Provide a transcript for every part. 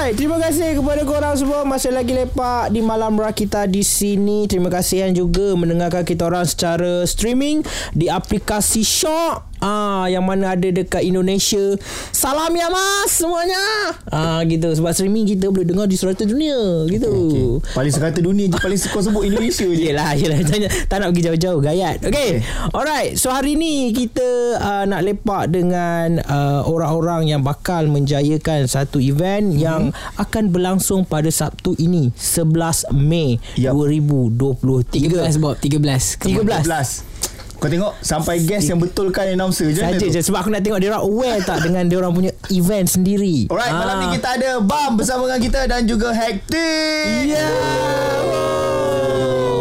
Alright, terima kasih kepada korang semua masih lagi lepak di malam rakita di sini. Terima kasih yang juga mendengarkan kita orang secara streaming di aplikasi Shock. Ah, yang mana ada dekat Indonesia. Salam ya mas semuanya. Ah, gitu sebab streaming kita boleh dengar di serata dunia gitu. Okay, okay. Paling serata dunia je paling kau sebut Indonesia je. Yelah, yelah. Tanya, tak nak pergi jauh-jauh gayat. Okay. okay. Alright, so hari ni kita uh, nak lepak dengan uh, orang-orang yang bakal menjayakan satu event hmm. yang akan berlangsung pada Sabtu ini 11 Mei yep. 2023. 13 Bob, 13. 13. 13. Kau tengok sampai guest yang betulkan announcer je Saja je sebab aku nak tengok dia orang aware tak dengan dia orang punya event sendiri. Alright, ha. malam ni kita ada Bam bersama dengan kita dan juga Hectic. Yeah.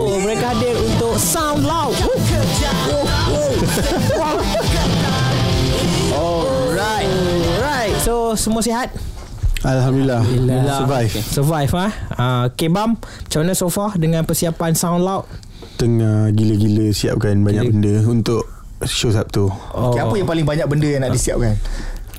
Oh, mereka hadir untuk Sound Loud. Alright. Alright. So semua sihat? Alhamdulillah. Alhamdulillah. Survive. Okay. Survive ah. Ha? Uh, okay, Bam. Macam mana so far dengan persiapan Sound Loud? Tengah gila-gila siapkan banyak gila. benda untuk show Sabtu. Oh. Okay, apa yang paling banyak benda yang nak disiapkan?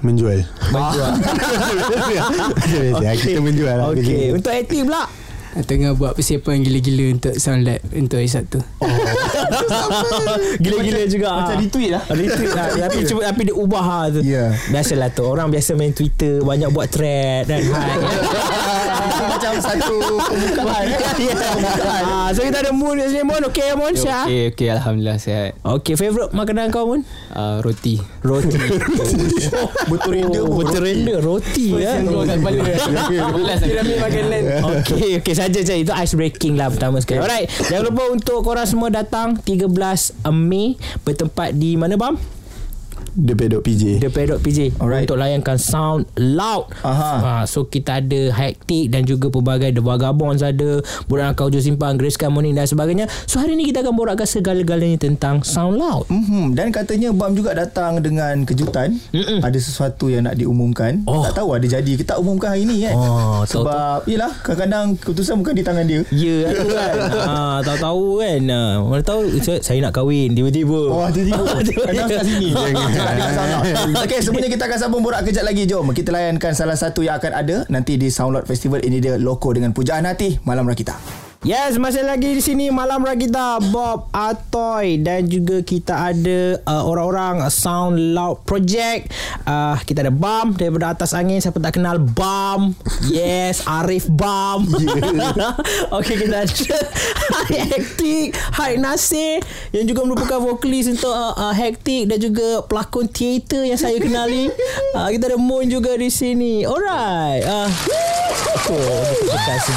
Menjual. Menjual. okay. Kita menjual. Okay. Untuk aktif pula. Tengah buat persiapan gila-gila untuk sound lab untuk hari Sabtu. Oh. gila-gila juga. Macam di tweet lah. Di tweet lah. tapi, cuba, tapi dia ubah lah tu. Yeah. Biasalah tu. Orang biasa main Twitter. Banyak buat thread. Dan macam satu pembukaan. ah, so kita ada Moon di sini. Moon, okay Moon? Okay, okay. Alhamdulillah, sihat. Okay, favourite makanan kau Moon? Uh, roti. Roti. Betul render. Betul render. Roti. ya. Okay, okay saja je itu ice breaking lah pertama sekali. Alright, jangan lupa untuk korang semua datang 13 Mei bertempat di mana bam? Depay.pj Depay.pj Alright. Untuk layankan sound loud. Aha. Ha, So kita ada Hectic Dan juga pelbagai The Vagabonds ada Budak Nakau Jus Simpang Grace Sky Morning dan sebagainya. So hari ni kita akan borakkan segala-galanya Tentang sound loud. Mm-hmm. Dan katanya Bam juga datang dengan kejutan. Mm-mm. Ada sesuatu yang nak diumumkan. Oh. Tak tahu ada jadi Kita umumkan hari ni kan oh, Sebab tahu, Yelah kadang-kadang Keputusan bukan di tangan dia. Ya yeah, kan. Ha, Tahu-tahu kan. Ha, Mana tahu Saya nak kahwin Tiba-tiba. Oh tiba-tiba. Kadang kat sini Okay sebenarnya kita akan sambung borak kejap lagi. Jom kita layankan salah satu yang akan ada Nanti di Soundlord Festival. Ini dia loko dengan pujaan hati Malam Rakita Yes, masih lagi di sini malam kita Bob Atoy dan juga kita ada uh, orang-orang Sound Loud Project. Uh, kita ada Bam daripada atas angin. Siapa tak kenal Bam? Yes, Arif Bam. Yeah. okay, kita ada Hektik, Hai Nasir yang juga merupakan vokalis untuk uh, uh, Hektik dan juga pelakon teater yang saya kenali. Uh, kita ada Moon juga di sini. Alright. Uh, oh, terima kasih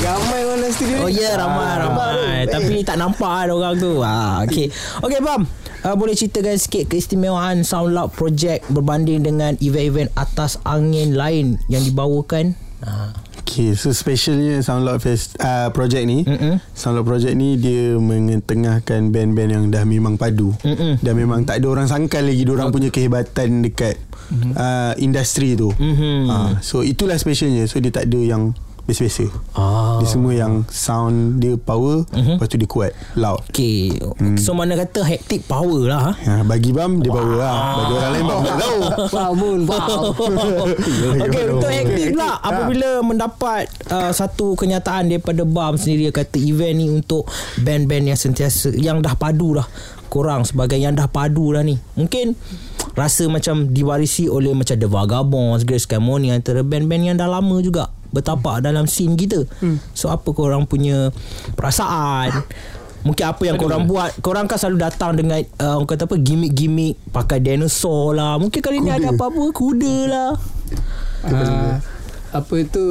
ramai orang dalam studio Oh ya yeah, ramai ah, ramai Tapi tak nampak ada orang tu ah, Okay Okay Bam uh, Boleh ceritakan sikit Keistimewaan Sound Loud Project Berbanding dengan Event-event atas angin lain Yang dibawakan ah. Okay So specialnya Sound Loud Fest, uh, Project ni Mm-mm. Sound Loud Project ni Dia mengetengahkan Band-band yang dah memang padu Mm-mm. Dan memang tak ada orang sangkal lagi Diorang okay. punya kehebatan Dekat mm-hmm. uh, Industri tu mm-hmm. uh, So itulah specialnya So dia tak ada yang biasa-biasa. Ah. Dia semua yang sound dia power, uh-huh. lepas tu dia kuat, loud. Okay. Hmm. So mana kata hectic power lah. Ha, bagi bam, dia power lah. Bagi orang lain bam, tak tahu. Wow, moon, wow. okay, untuk hectic pula, okay. apabila mendapat uh, satu kenyataan daripada bam sendiri, kata event ni untuk band-band yang sentiasa, yang dah padu lah. Korang sebagai yang dah padu lah ni. Mungkin rasa macam diwarisi oleh macam The Vagabonds, Grace Camoni antara band-band yang dah lama juga bertapak hmm. dalam scene kita. Hmm. So apa kau orang punya perasaan? Mungkin apa yang kau orang buat Korang kan selalu datang dengan uh, Orang kata apa Gimmick-gimmick Pakai dinosaur lah Mungkin kali ni ada apa-apa Kuda lah uh, Apa tu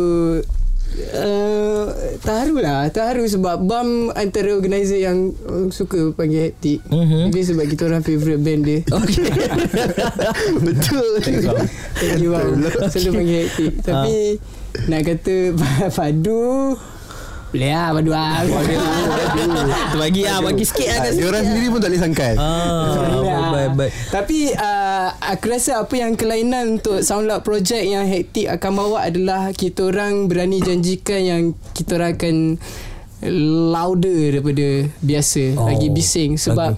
Uh, terharu lah Terharu sebab BAM Antara organizer yang uh, Suka panggil hektik mm-hmm. Jadi sebab kita orang Favourite band dia okay. Betul Thank you Betul. Selalu panggil hektik Tapi uh. Nak kata Padu. Boleh lah Padu lah. Tu bagi lah Bagi sikit lah Dia orang sendiri pun tak boleh sangkal. Ah, Tapi uh, Aku rasa apa yang kelainan Untuk Soundloud Project Yang hektik akan bawa adalah Kita orang berani janjikan Yang kita orang akan Louder daripada Biasa oh, Lagi bising. Sebab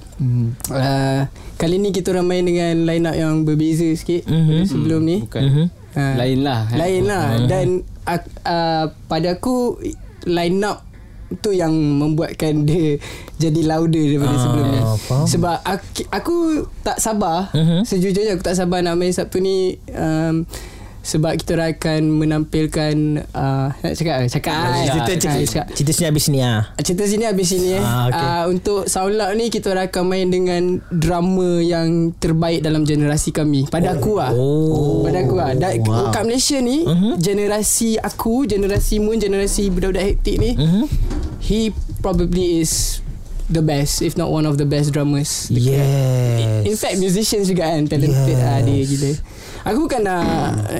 uh, Kali ni kita orang main dengan Line up yang berbeza sikit mm-hmm. Sebelum ni. Bukan mm-hmm Ah, lah, uh, eh? Lain lah Lain lah Hmm. Dan uh, uh, Pada aku Line up tu yang membuatkan dia jadi louder daripada Ah, sebelum ni. faham. Sebab aku, aku tak sabar. Mhm. Sejujurnya aku tak sabar nak main Sabtu ni um, sebab kita orang akan menampilkan uh, nak cakap cakap ah, Cerita, cakap, cerita, cakap. cerita sini habis ni ah. Cerita sini habis sini eh. Ah, okay. uh, untuk Soundloud ni kita orang akan main dengan drama yang terbaik dalam generasi kami. Pada aku ah. Oh. Pada aku ah. Dan Wow. kat Malaysia ni Mhm. generasi aku, generasi Moon, generasi budak-budak hektik ni, Mhm. he probably is the best if not one of the best drummers. Yes. In fact musicians juga kan talented Yes. ah, dia gila. Aku bukan nak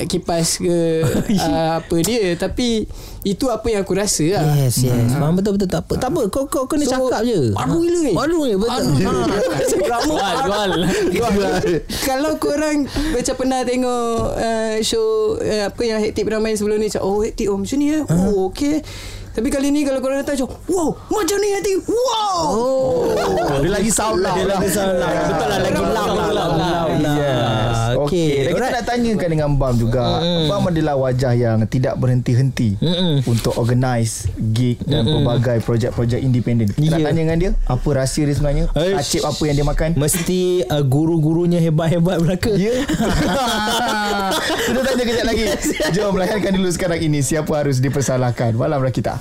kipas ke uh, apa dia tapi itu apa yang aku rasa lah. Yes, yes. Faham betul betul tak apa. Tak apa. Kau kau kena So, cakap je. baru gila ni. Baru ni betul. Drama Jual, jual. Kalau korang Macam pernah tengok uh, Show uh, Apa yang Hektik pernah sebelum ni Macam oh Hektik oh macam ni eh Oh okay tapi kali ni kalau korang datang macam Wow Macam ni Hektik Wow Oh, dia lagi sound lah. Dia lagi sound lah. Betul lah lagi loud lah. Lah. Yes. Okay. Okay. Dan kita Alright. nak tanyakan dengan Bam juga. Bam adalah wajah yang tidak berhenti-henti Mm-mm. untuk organize gig dan pelbagai projek-projek independen. Kita nak Ya. tanya dengan dia, apa rahsia dia sebenarnya? Eish. Acip apa yang dia makan? Mesti uh, guru-gurunya hebat-hebat belaka. Ya. Kita tanya kejap lagi. Jom layankan dulu sekarang ini siapa harus dipersalahkan. Malam Rakita.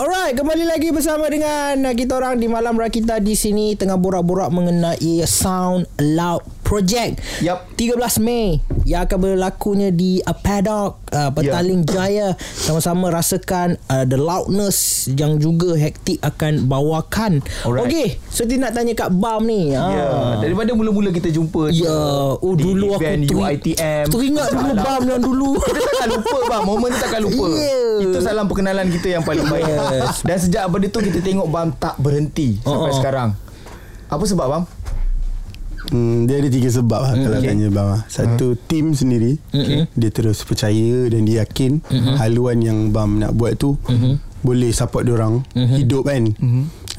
Alright, kembali lagi bersama dengan uh, kita orang di Malam Rakita di sini tengah borak-borak mengenai Sound Loud Project. Yup. 13 Mei yang akan berlakunya di uh, Paddock uh, Petaling Jaya. Sama-sama rasakan uh, the loudness yang juga hektik akan bawakan. Alright. Okey, so dia nak tanya kat Bam ni. Ya, Ah. daripada mula-mula kita jumpa Ya, oh di dulu aku teri- UITM. Teringat dulu. Bam yang dulu. Kita takkan lupa bang Momen tu takkan lupa Yeah. Itu salam perkenalan kita yang paling baik Yes. Dan sejak daripada tu Kita tengok Bam tak berhenti Oh, Sampai oh. sekarang Apa sebab Bam? Hmm, dia ada tiga sebab lah kalau okay. tanya bang. lah. Satu tim sendiri Okay. dia terus percaya dan dia yakin haluan yang bam nak buat tu boleh support dia orang hidup kan.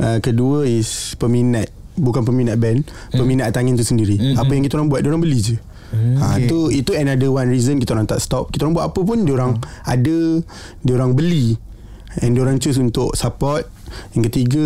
Uh, kedua is peminat bukan peminat band, peminat atangin tu sendiri. Apa yang kita orang buat dia orang beli je. Ha Okay. tu itu another one reason kita orang tak stop. Kita orang buat apa pun dia orang ada, dia orang beli and dia orang choose untuk support. Yang ketiga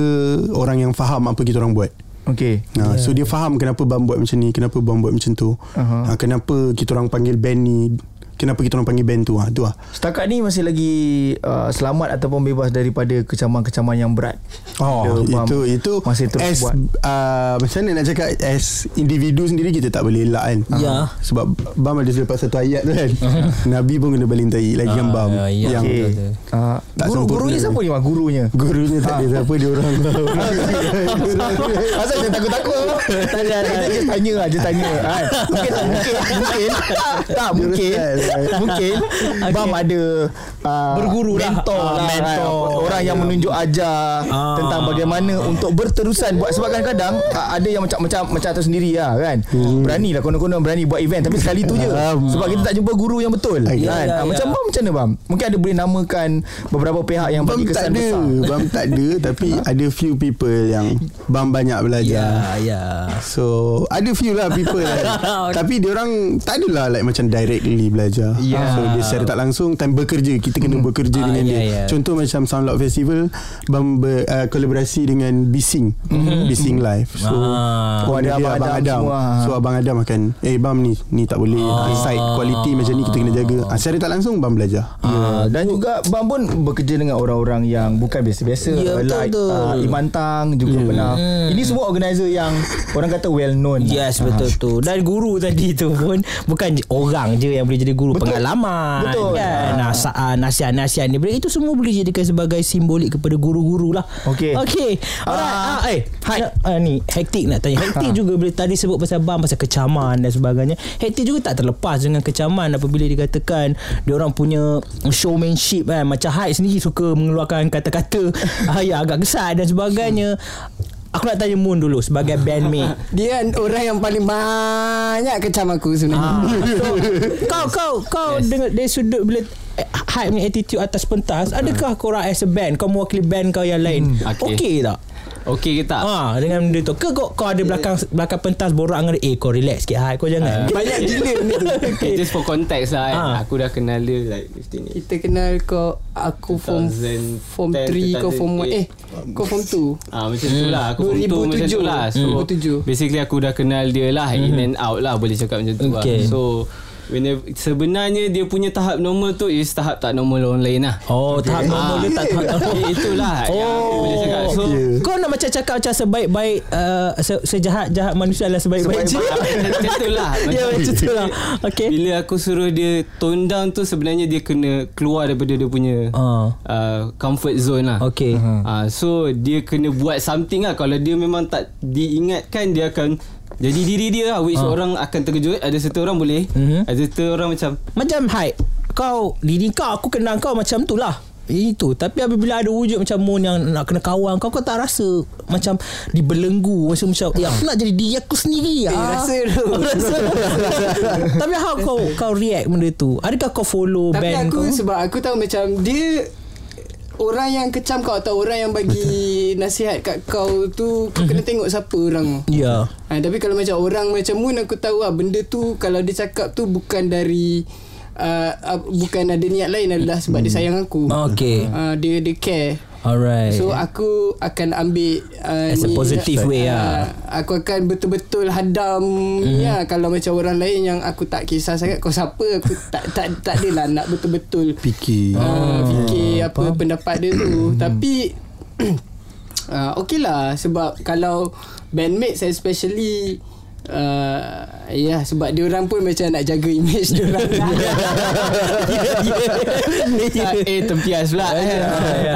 orang yang faham apa kita orang buat. Okay Nah, yeah. so dia faham kenapa Bam buat macam ni, kenapa Bam buat macam tu. Uh-huh. kenapa kita orang panggil band ni, kenapa kita orang panggil band tu ah, tu ah. Setakat ni masih lagi uh, Selamat ataupun bebas Daripada kecaman-kecaman yang berat Oh, Dia, itu itu Masih terus as, buat Uh, macam mana nak cakap as individu sendiri kita tak boleh elak kan. Ya. Sebab Bam ada selepas satu ayat tu kan. Nabi pun kena baling tai lagi kan Bam. ya, ya. Yang Okay uh, Tak guru. Gurunya siapa ni Bang? Gurunya gurunya tak ada siapa dia orang. Asal dia takut-takut Tanya Dia je tanya lah Dia tanya kan? Mungkin Mungkin Mungkin Tak mungkin Mungkin Bam ada uh, Berguru lah. Mentor Ah, lah mentor. kan? Orang yang menunjuk ajar Ah. Tentang bagaimana Untuk berterusan buat Sebab kadang-kadang uh, Ada yang macam Macam macam atas sendiri lah kan Berani lah Konon-konon berani buat event Tapi sekali tu je. Sebab kita tak jumpa guru yang betul Ya, kan? ya, Ah, ya. Macam Bam macam mana Bam Mungkin ada boleh namakan Beberapa pihak yang bagi tak kesan ada besar Bam tak ada Tapi ada few people yang Bam banyak belajar Ya, ya. So Ada few lah people lah. Tapi dia orang Tak adalah like Macam directly belajar Ya. So dia secara tak langsung Time bekerja. Kita kena bekerja Ah, dengan ya, dia. ya. Contoh macam Soundloud Festival Bam ber, uh, kolaborasi dengan Bising. Bising Live. So Ah. Oh, ada dia Abang Adam. semua. So Abang Adam akan Eh Bam ni Ni tak boleh. Ah. Side quality macam ni Kita kena jaga. Ah, Secara tak langsung Bam belajar. Ya, dan juga Bang pun bekerja dengan orang-orang yang bukan biasa-biasa. Ya, betul, like betul. Uh, Iman Tang juga pernah. Ini semua organizer yang orang kata well known. Yes betul tu Dan guru tadi tu pun Bukan orang je yang boleh jadi guru Betul. Pengalaman Betul. kan? Ah. Nasa, uh, Nasihat-nasihat ni Itu semua boleh jadikan sebagai simbolik kepada guru-guru lah Okey. Okey Alright Ah, ah, Eh hai. nak, ah, Ni hektik nak tanya Hektik Ha. juga bila tadi sebut pasal bam Pasal kecaman dan sebagainya Hektik juga tak terlepas dengan kecaman Apabila dikatakan Dia orang punya showmanship kan Macam Hyde sendiri suka mengeluarkan kata-kata ah, Ya agak kesat dan sebagainya Aku nak tanya Moon dulu Sebagai bandmate Dia kan orang yang paling banyak kecam aku sebenarnya. Ah, so, kau kau kau yes. dengar dari sudut bila eh, hype ni attitude atas pentas adakah korang as a band kau mewakili band kau yang lain Hmm, okay. okey tak Okey ke tak? Ha dengan benda tu. Ke kau, kau ada belakang belakang pentas borak dengan dia, eh kau relax sikit hai kau jangan. Banyak gila benda tu Okay. Just for context lah kan. Ah. Aku dah kenal dia like 15 years. Kita kenal kau Aku form 2010, Form 3 Kau form 1 Eh Kau form 2 Ah macam tu lah Aku form 2 macam 2007. tu lah So Hmm. basically aku dah kenal dia lah In and out lah Boleh cakap macam tu Okay. lah So Whenever, sebenarnya dia punya tahap normal tu is tahap tak normal orang lain lah. Oh, tahap normal dia tak tahap normal. Itulah yang aku boleh cakap. So, Kau nak macam cakap macam sebaik-baik uh, se- sejahat-jahat manusia adalah sebaik-baik ah, macam tu lah. Ya macam tu lah. Okay. Bila aku suruh dia tone down tu sebenarnya dia kena keluar daripada dia punya Ah. uh, comfort zone lah. Okay. Uh, so dia kena buat something lah Kalau dia memang tak diingatkan Dia akan jadi diri dia lah Which Ah. orang akan terkejut Ada satu orang boleh Mhm. Ada satu orang macam Macam hype Kau Diri kau Aku kenal kau macam tu lah itu Tapi apabila ada wujud macam Moon Yang nak kena kawan Kau kau tak rasa Macam Dibelenggu Macam macam Ya aku nak jadi diri aku sendiri Eh, ah. rasa tu. Rasa Tapi how kau Kau react benda tu Adakah kau follow Tapi band aku kau sebab aku tahu macam dia orang yang kecam kau atau orang yang bagi nasihat kat kau tu kau kena tengok siapa orang tu. Ya Ha, tapi kalau macam orang macam Moon aku tahu lah benda tu kalau dia cakap tu bukan dari uh, uh, bukan ada niat lain adalah sebab dia sayang aku. Okay Uh, dia dia care. Alright. So aku akan ambil uh, As a positive way lah. Aku akan betul-betul hadam mm. ya kalau macam orang lain yang aku tak kisah sangat kau siapa? Aku tak tak tak adalah nak betul-betul Fikir. uh, fikir apa pendapat dia tu. Tapi uh, okey lah sebab kalau bandmates especially Uh, ya sebab dia orang pun macam nak jaga image dia orang. eh tempias pula. ya.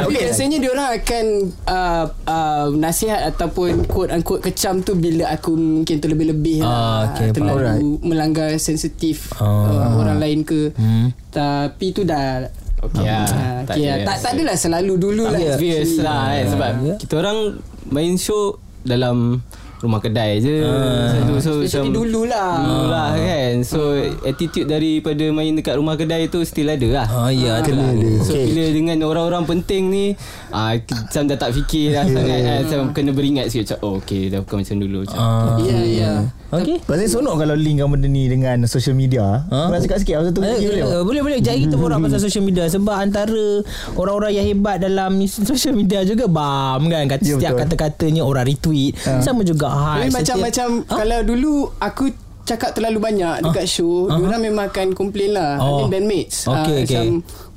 Tapi biasanya dia orang akan uh, uh, nasihat ataupun quote unquote kecam tu bila aku mungkin terlebih-lebih Ah, lah. okay, terlalu alright. melanggar sensitif Ah. uh, orang lain ke. Hmm. Tapi tu dah Okay lah Ah, Tak okay, tak, tak adalah selalu dulu lah Obvious lah kan Sebab Ya. kita orang Main show Dalam Rumah kedai je Satu so, Especially macam- dulu lah Dulu lah kan So attitude daripada Main dekat rumah kedai tu Still ada lah Ah, ya, Kena ada. So Okay. bila dengan orang-orang penting ni ah, Macam dah tak fikir lah sangat kan. Macam kena beringat sikit Macam oh okay Dah bukan macam dulu macam. Ah. Ya ya Okay Rasanya sonok kalau linkkan benda ni dengan social media. Ha? Kau cakap sikit pasal tu Eh, eh, boleh boleh Jadi kita borak pasal social media Sebab antara Orang-orang yang hebat Dalam social media juga Bam kan kata, Ya, Setiap betul. kata-katanya Orang retweet Ha. Sama juga hype macam-macam Ha? Kalau dulu Aku cakap terlalu banyak dekat show, uh diorang memang akan complain lah. Oh. I mean bandmates. Okay, Ah, okay. Macam,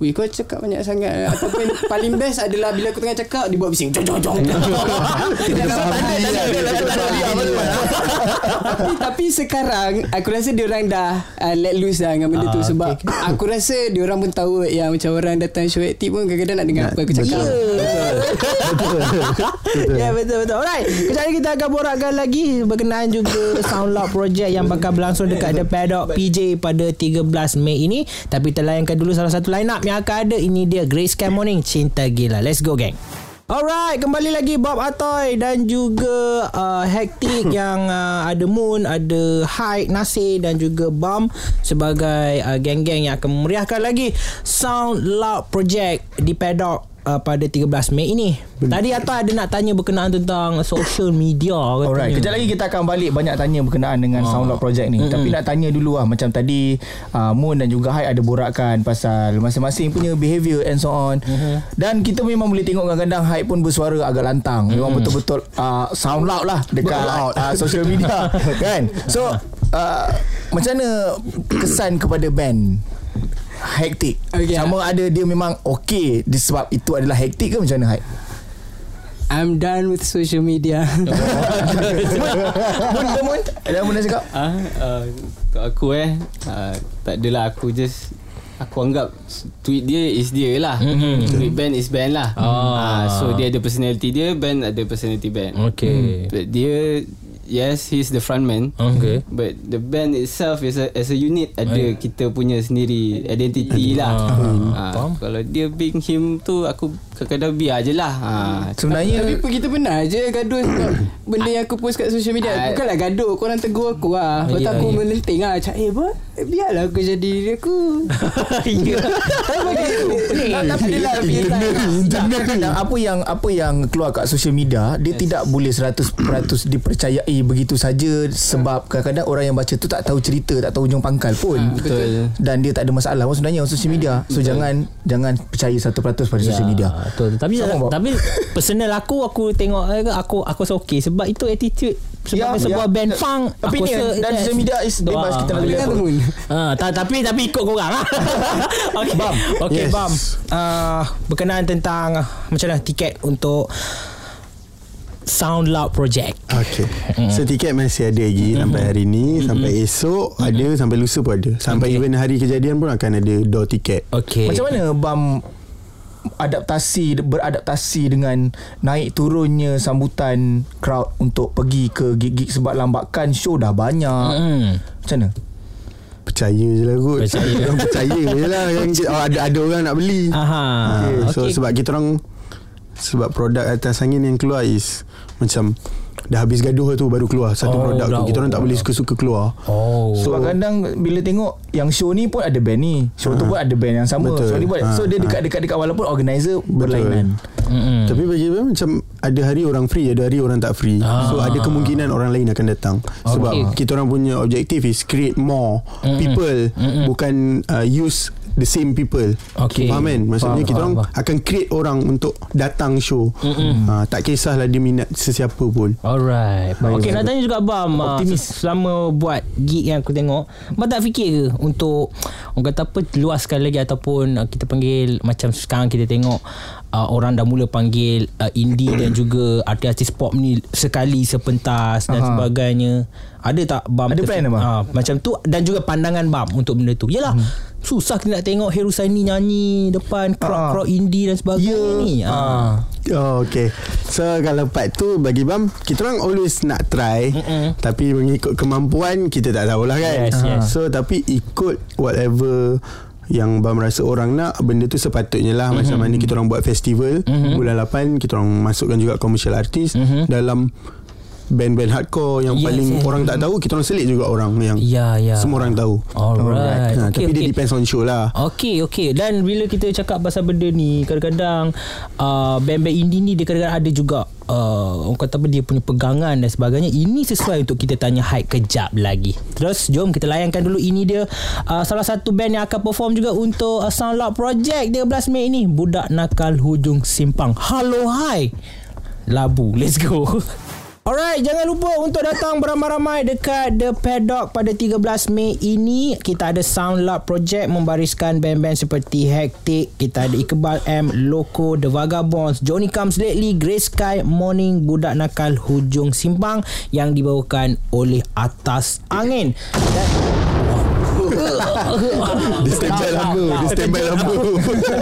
Weh kau cakap banyak sangat Ataupun paling best adalah Bila aku tengah cakap Dia buat bising Jom jom jom tapi, tapi sekarang Aku rasa dia orang dah uh, Let loose dah Dengan benda tu Ah, Sebab okay. Aku rasa dia orang pun tahu Yang macam orang datang show aktif pun Kadang-kadang nak dengar Apa aku cakap Ya betul betul Alright Kejap kita akan borakkan lagi Berkenaan juga Soundloud Project Yang bakal berlangsung Dekat The Paddock PJ Pada 13 Mei ini. Tapi kita layankan dulu Salah satu line up Yang akan ada. Ini dia Grace Cam Morning Cinta Gila. Let's go gang. Alright, kembali lagi Bob Atoy dan juga uh, Hectic yang uh, ada Moon, ada Hyde, Nasir dan juga Bam sebagai uh, geng-geng yang akan memeriahkan lagi Sound Loud Project di Paddock uh, pada 13 Mei ini. Tadi Atoy ada nak tanya berkenaan tentang social media katanya. Alright, kejap lagi kita akan balik banyak tanya berkenaan dengan Soundlock Project ni. Tapi nak tanya dulu lah macam tadi uh, Moon dan juga Hai ada borakkan pasal masing-masing punya behaviour and so on. Dan kita memang boleh tengok kadang-kadang Hai pun bersuara agak lantang. Memang betul-betul uh, sound loud lah dekat uh, social media kan. So uh, macam mana kesan kepada band Hektik Okay. Sama ada dia memang Okay Disebab itu adalah hektik ke macam mana Hai? I'm done with social media Mun ke Mun? Ada Mun nak cakap? Ah, uh, untuk aku eh uh, tak adalah aku just aku anggap tweet dia is dia lah. Mm-hmm. Tweet band is band lah. Ah. Ah, so dia ada personality dia, band ada personality band. Okay. But dia yes, he's the frontman. Okay. But the band itself as a as a unit ada kita punya sendiri identity lah. Ha, faham. kalau dia being him tu aku kadang-kadang biar je lah. Ha, Sebenarnya Tapi pun kita pernah je gaduh sebab benda yang aku post kat social media. Ah. Bukanlah gaduh, korang tegur aku lah. Lepas tu Ya, aku ya. melenting lah. Cak, eh apa? Eh, biarlah aku jadi diri aku. Ya. tapi kadang-kadang apa yang apa yang keluar kat social media dia tidak boleh 100% dipercayai begitu saja sebab kadang-kadang orang yang baca tu tak tahu cerita tak tahu ujung pangkal pun betul. dan dia tak ada masalah pun sebenarnya on social media so jangan jangan percaya 100% pada social media Ya, Betul. Tapi Sama, Bob. tapi personal aku aku tengok eh, aku aku rasa okey sebab itu attitude Ya, sebab sebuah ya. band punk aku Opinion rasa dan social media is bebas kita nak Dengan boleh temun. Ah, ta- tapi tapi ikut korang lah. Okey. Bam. Okey, Yes. Bam. Uh, berkenaan tentang macam mana tiket untuk Sound Loud Project. Okay So tiket masih ada lagi Sampai hari ni Sampai esok Ada Sampai lusa pun ada Sampai Okay. even hari kejadian pun Akan ada door tiket Okey. Macam mana Bam adaptasi beradaptasi dengan naik turunnya sambutan crowd untuk pergi ke gig-gig sebab lambakan show dah banyak. Hmm. Macam mana? Percaya je lah kot Percaya. Orang percaya je lah yang, oh, ada, ada orang nak beli Aha. okay. So Okey. sebab kita orang Sebab produk atas angin yang keluar is Macam Dah habis gaduh tu baru keluar Satu Oh, produk dah- tu Kita orang tak boleh suka-suka keluar Oh. Sebab kadang bila tengok yang show ni pun ada band ni. Show tu pun ada band yang sama. Betul. So, dia buat, Ha, so dia dekat-dekat dekat walaupun organizer berlainan. Mm-mm. Tapi bagi saya macam Ada hari orang free Ada hari orang tak free Ah. So ada kemungkinan orang lain akan datang Sebab Okay. kita orang punya objektif is Create more people Bukan uh, use the same people. Okay. Faham kan? Maksudnya Faham, kita faham, orang faham. akan create orang Untuk datang show. Uh, Tak kisahlah dia minat sesiapa pun. Alright. Okay nak tanya juga Bam ah, Optimis. se- Selama buat gig yang aku tengok Bam tak fikir ke Untuk Orang kata apa Luaskan lagi Ataupun ah, kita panggil Macam sekarang kita tengok uh, Orang dah mula panggil uh, Indie dan juga Artis-artis pop ni Sekali sepentas Dan Aha. sebagainya. Ada tak Bam Ada plan apa? ah, Macam tu Dan juga pandangan Bam Untuk benda tu. Yelah Susah kita nak tengok Heru Saini nyanyi Depan crowd-crowd indie dan sebagainya ni. Ah. Oh okay. So kalau part tu Bagi Bam Kita orang always nak try Mm-mm. Tapi mengikut kemampuan Kita tak tahulah kan? Yes, yes. So tapi ikut Whatever yang Bam rasa orang nak Benda tu sepatutnya lah. Mm-hmm. Macam mana kita orang buat festival Bulan 8 Kita orang masukkan juga Commercial artist Dalam Band-band hardcore Yang. Yes, paling yes. orang tak tahu Kita orang selit juga orang Yang Ya ya. semua orang tahu. Alright. Ha, Okay, Tapi dia okay. depends on show lah. Okey okey. Dan bila kita cakap pasal benda ni kadang-kadang uh, band-band indie ni dia kadang-kadang ada juga uh, orang kata apa dia punya pegangan dan sebagainya. Ini sesuai untuk kita tanya hype kejap lagi. Terus jom kita layankan dulu. Ini dia uh, salah satu band yang akan perform juga untuk uh, Sound Loud Project 13 Mei ini. Budak Nakal Hujung Simpang. Hello Hi. Labu. Let's go Alright, jangan lupa untuk datang beramai-ramai dekat The Paddock pada 13 Mei ini. Kita ada Sound Lab Project membariskan band-band seperti Hectic, kita ada Iqbal M, Loco, The Vagabonds, Johnny Comes Lately, Grey Sky, Morning, Budak Nakal, Hujung Simpang yang dibawakan oleh Atas Angin. Dan Dia standby lama Dia standby lama.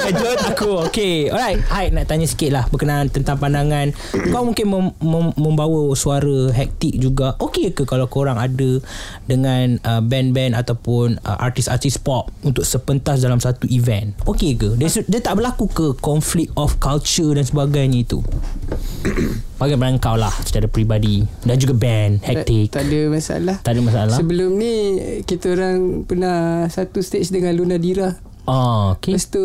Kejut aku Okay. Alright Hai nak tanya sikit lah Berkenaan tentang pandangan. Kau mungkin mem- mem- Membawa suara hektik juga. Okay ke kalau korang ada Dengan uh, band-band Ataupun uh, artis-artis pop Untuk sepentas dalam satu event? Okay ke? Dia, dia tak berlaku ke Conflict of culture dan sebagainya itu Bagaimana kau lah Secara peribadi Dan juga band Hektik Tak, tak ada masalah. Tak ada masalah Sebelum ni kita orang pernah satu stage dengan Luna Dira. Oh, okay Lepas tu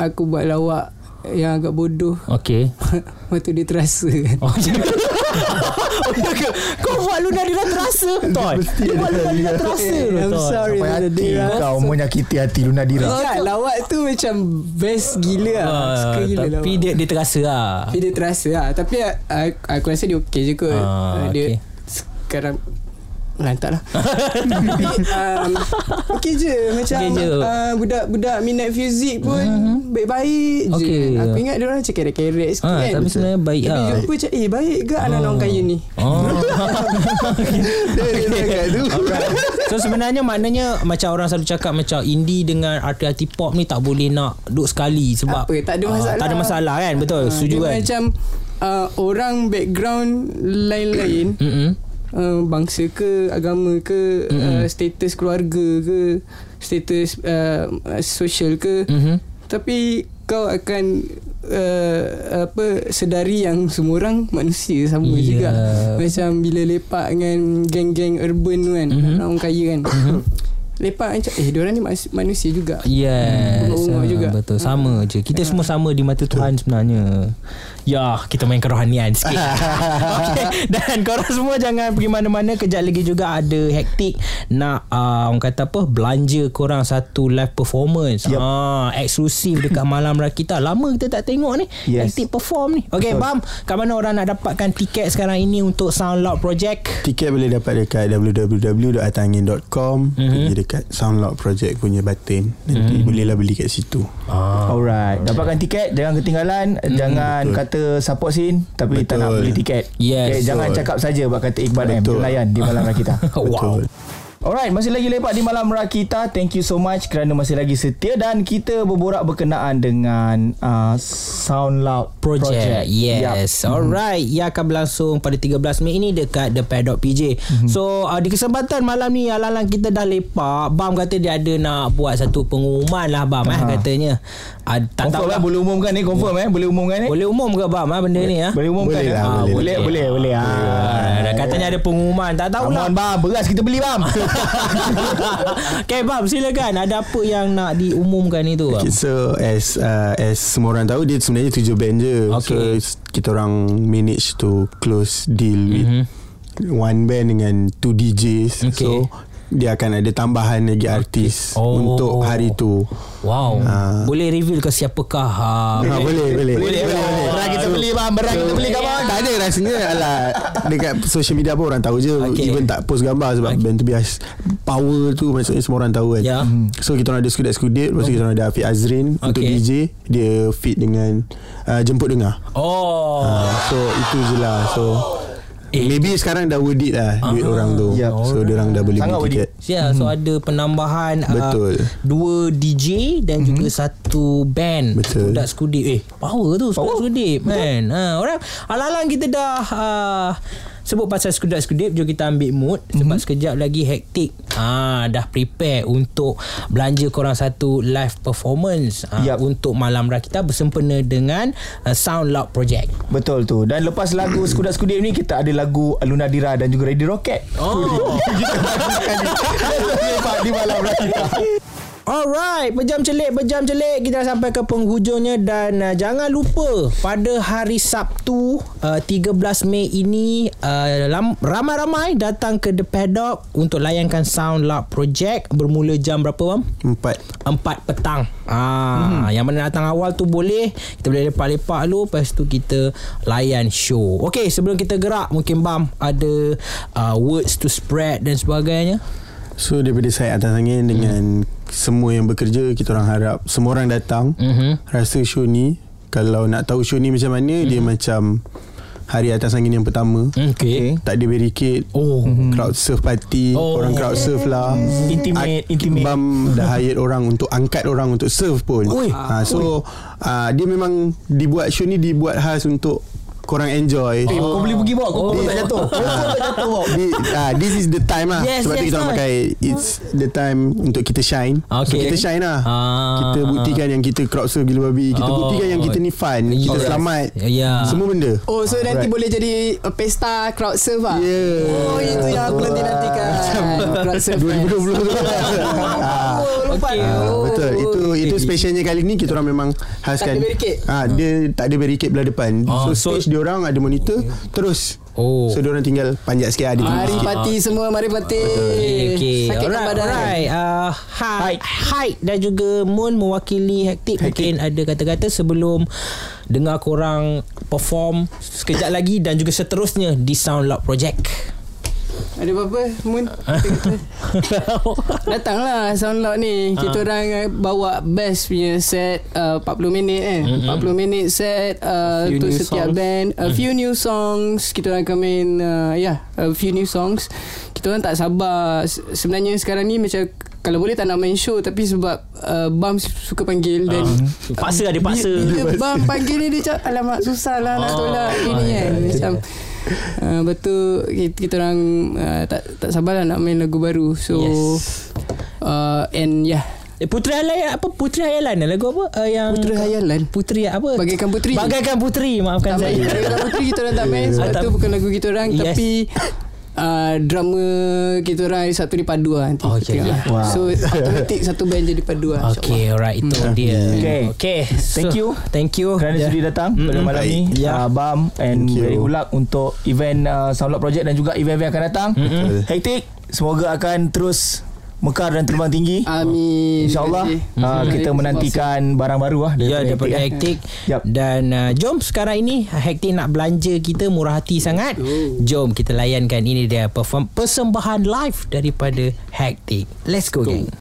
aku buat lawak yang agak bodoh. Okay Lepas tu dia terasa kan. Oh? Kau buat Luna Dira terasa. Toy. Dia buat Luna Dira terasa. I'm sorry Sampai hati kau menyakiti hati Luna Dira. Tak, lawak tu macam best gila lah. Ah, Suka gila lawak. Tapi dia, dia terasa lah. Tapi dia terasa lah. Tapi aku, aku rasa dia okey je kot. Ah, Dia sekarang Lantak lah Tapi um, Okey je Macam Okey je. Uh, Budak-budak minat fizik pun Baik-baik je Okey. Aku ingat dia orang macam kerek-kerek sikit Ah, kan tapi sebenarnya baik Tapi lah. jumpa macam Eh baik ke anak-anak orang kaya ni Oh. Dia dia. So sebenarnya maknanya macam orang selalu cakap macam indie dengan artis-artis pop ni tak boleh nak duduk sekali sebab Apa, tak ada ah, masalah. tak ada masalah kan betul Ah, setuju kan macam uh, Orang background Lain-lain Mm-mm. Uh, bangsa ke agama ke Mm-mm. uh, status keluarga ke status uh, sosial ke Mhm. tapi kau akan uh, apa sedari yang semua orang manusia sama Ya. juga macam bila lepak dengan geng-geng urban tu kan Mhm. orang kaya kan lepak macam eh diorang ni manusia juga Yes Bunga-bunga ah, juga. Betul Sama je Kita semua sama Di mata Tuhan sebenarnya Ya Kita main kerohanian sikit okay. Dan korang semua Jangan pergi mana-mana Kejap lagi juga Ada hektik Nak uh, Orang kata apa Belanja korang Satu live performance Yup. ah, Eksklusif dekat Malam Rakita Lama kita tak tengok ni Yes. Hektik perform ni Okay Betul. Bam Kat mana orang nak dapatkan tiket sekarang ini Untuk Sound Loud Project Tiket boleh dapat dekat www.atangin.com Mhm. mm-hmm. Pergi dekat Soundlock Project punya button Nanti mm-hmm. bolehlah beli kat situ ah. Alright Dapatkan tiket Jangan ketinggalan Jangan betul. kata support scene Tapi tak Betul. nak beli tiket Yes. okay, Jangan Betul. cakap saja Buat kata Iqbal M Betul. Layan di malam kita Wow Alright, masih lagi lepak di Malam Rakita. Thank you so much kerana masih lagi setia dan kita berborak berkenaan dengan uh, Sound Loud Project, Project. Yes Yup. Alright Ia akan berlangsung pada 13 Mei ini Dekat The Paddock PJ Mhm. So uh, di kesempatan malam ni Alang-alang kita dah lepak Bam kata dia ada nak Buat satu pengumuman lah Bam eh, Aha. Katanya uh, Tak tahu Confirm lah eh, boleh umumkan ni confirm eh, boleh umumkan ni. Boleh umum ke Bam eh, benda ni ya? Boleh umumkan Boleh eh? lah, Ah, boleh. boleh, boleh, boleh. Ah, dah katanya ada pengumuman Tak tahu lah bam, beras kita beli bam. Okay Bam silakan Ada apa yang nak diumumkan itu Bam? Okay, so as uh, as semua orang tahu dia sebenarnya tujuh band je. Okay. So kita orang manage to close deal Mhm. with one band dengan two DJs. Okay. So dia akan ada tambahan lagi artis Oh. untuk hari tu. Wow Ah. Boleh reveal ke siapakah ha, Ha, boleh, boleh. Boleh, boleh. Beras kita beli bam, beras kita beli kawan. Tak ada rasanya alah dekat social media pun orang tahu je Okay. even tak post gambar sebab Okay. band tu bias power tu maksudnya semua orang tahu kan. Ya. So kita orang ada Skudat Skudet Lepas kita orang ada Afiq Azrin okay. Untuk. DJ Dia fit dengan uh, Jemput dengar Oh uh, So itu je lah So Eh. Maybe sekarang dah worth it lah Duit orang tu Yup. So dia orang dah boleh Sangat beli tiket Ya, so ada penambahan Betul. Uh, dua DJ dan mm-hmm. juga satu band. Betul. Skudak Skudip. Eh, power tu Skudak Skudip, man. Ha, orang alang-alang kita dah uh, sebut pasal Skudak Skudip, jom kita ambil mood sebab sekejap lagi hektik. Ah, dah prepare untuk belanja korang satu live performance uh, Yup. untuk malam rakita bersempena dengan uh, Sound Loud Project. Betul tu. Dan lepas lagu Skudak Skudip ni kita ada lagu Aluna Dira dan juga Ready Rocket. Oh. Lepak di Malam Rakita. Alright, berjam celik, berjam celik kita dah sampai ke penghujungnya dan uh, jangan lupa pada hari Sabtu uh, 13 Mei ini uh, ramai-ramai datang ke The Paddock untuk layankan Sound Loud Project bermula jam berapa bang? Empat 4 petang. Ah, hmm. yang mana datang awal tu boleh. Kita boleh lepak-lepak dulu lepas tu kita layan show. Okey, sebelum kita gerak mungkin bam ada uh, words to spread dan sebagainya. So daripada saya atas angin Dengan semua yang bekerja Kita orang harap Semua orang datang Mhm. Rasa show ni Kalau nak tahu show ni macam mana Dia macam Hari atas angin yang pertama Okey. Tak ada barricade Oh. Crowd surf party Oh. Orang crowd surf lah Intimate, Ak- intimate. Bam dah hire orang Untuk angkat orang Untuk surf pun Ui. ha, So uh, Dia memang Dibuat show ni Dibuat khas untuk Korang enjoy Eh, kau boleh pergi bawa Kau Oh. oh. tak jatuh Kau tak jatuh bawa uh, this is the time lah Yes, Sebab yes, tu kita yes. pakai It's the time Untuk kita shine So Okay. kita shine lah Ah. Kita buktikan yang kita Crowd surf gila babi Kita Oh. buktikan yang kita ni fun Kita selamat Ya. Semua benda Oh so nanti Right. boleh jadi uh, pesta crowd surf lah Yeah. Oh itu yang aku nanti nantikan Crowd surf 2020 tu Ah. Okey. Ah, betul itu itu specialnya kali ni kita orang memang khaskan Tak ada barricade. ah dia tak ada barricade belah depan Ah, so so- stage dia orang ada monitor terus Oh. so dia orang tinggal panjat sikit ada Mari sikit. parti semua Mari parti Okay, okay. Sakitkan Alright, badan alright. Uh, Haid, Haid dan juga Moon mewakili Hektik. Mungkin ada kata-kata sebelum dengar korang perform sekejap lagi dan juga seterusnya di Sound Loud Project. Ada apa-apa Moon. Datanglah Soundloud ni. Kita orang uh, bawa best punya set uh, 40 minit eh. Mm-hmm. 40 minit set uh, Untuk setiap songs. band. A few new songs. Kita orang akan main uh, Ya yeah, A few new songs. Kita orang tak sabar. Se- Sebenarnya sekarang ni macam Kalau boleh tak nak main show Tapi sebab uh, Bam suka panggil Dan Paksa ada paksa. bila Bam panggil ni dia cakap Alamak susah lah nak tolak Ini kan. Macam uh, Betul kita, kita orang uh, tak tak sabarlah nak main lagu baru. So Yes. uh, and yeah Eh, Putri Hayalan apa Putri Hayalan lagu apa uh, yang Putri Hayalan. Putri apa Bagaikan Putri. Bagaikan Putri maafkan tak saya Bagaikan Putri kita orang tak main sebab tu bukan lagu kita orang Yes. tapi uh, drama kita orang satu ni padu lah nanti. Oh, okay, tengok yeah. Wow. So automatic satu band jadi padu lah. Okay alright Itu dia Okay. Okay Thank you. Thank you Kerana Yeah. sudi datang pada malam ni Ya. uh, Bam And very good luck Untuk event uh, Soundlock Project Dan juga event-event yang akan datang Betul. Hektik Semoga akan terus Mekar dan terbang tinggi Amin. InsyaAllah uh, Kita menantikan Barang baru lah Ya daripada eh. hektik Yup. Dan uh, jom sekarang ini Hektik nak belanja kita Murah hati sangat Jom kita layankan Ini dia perform, Persembahan live Daripada hektik Let's go, go. gang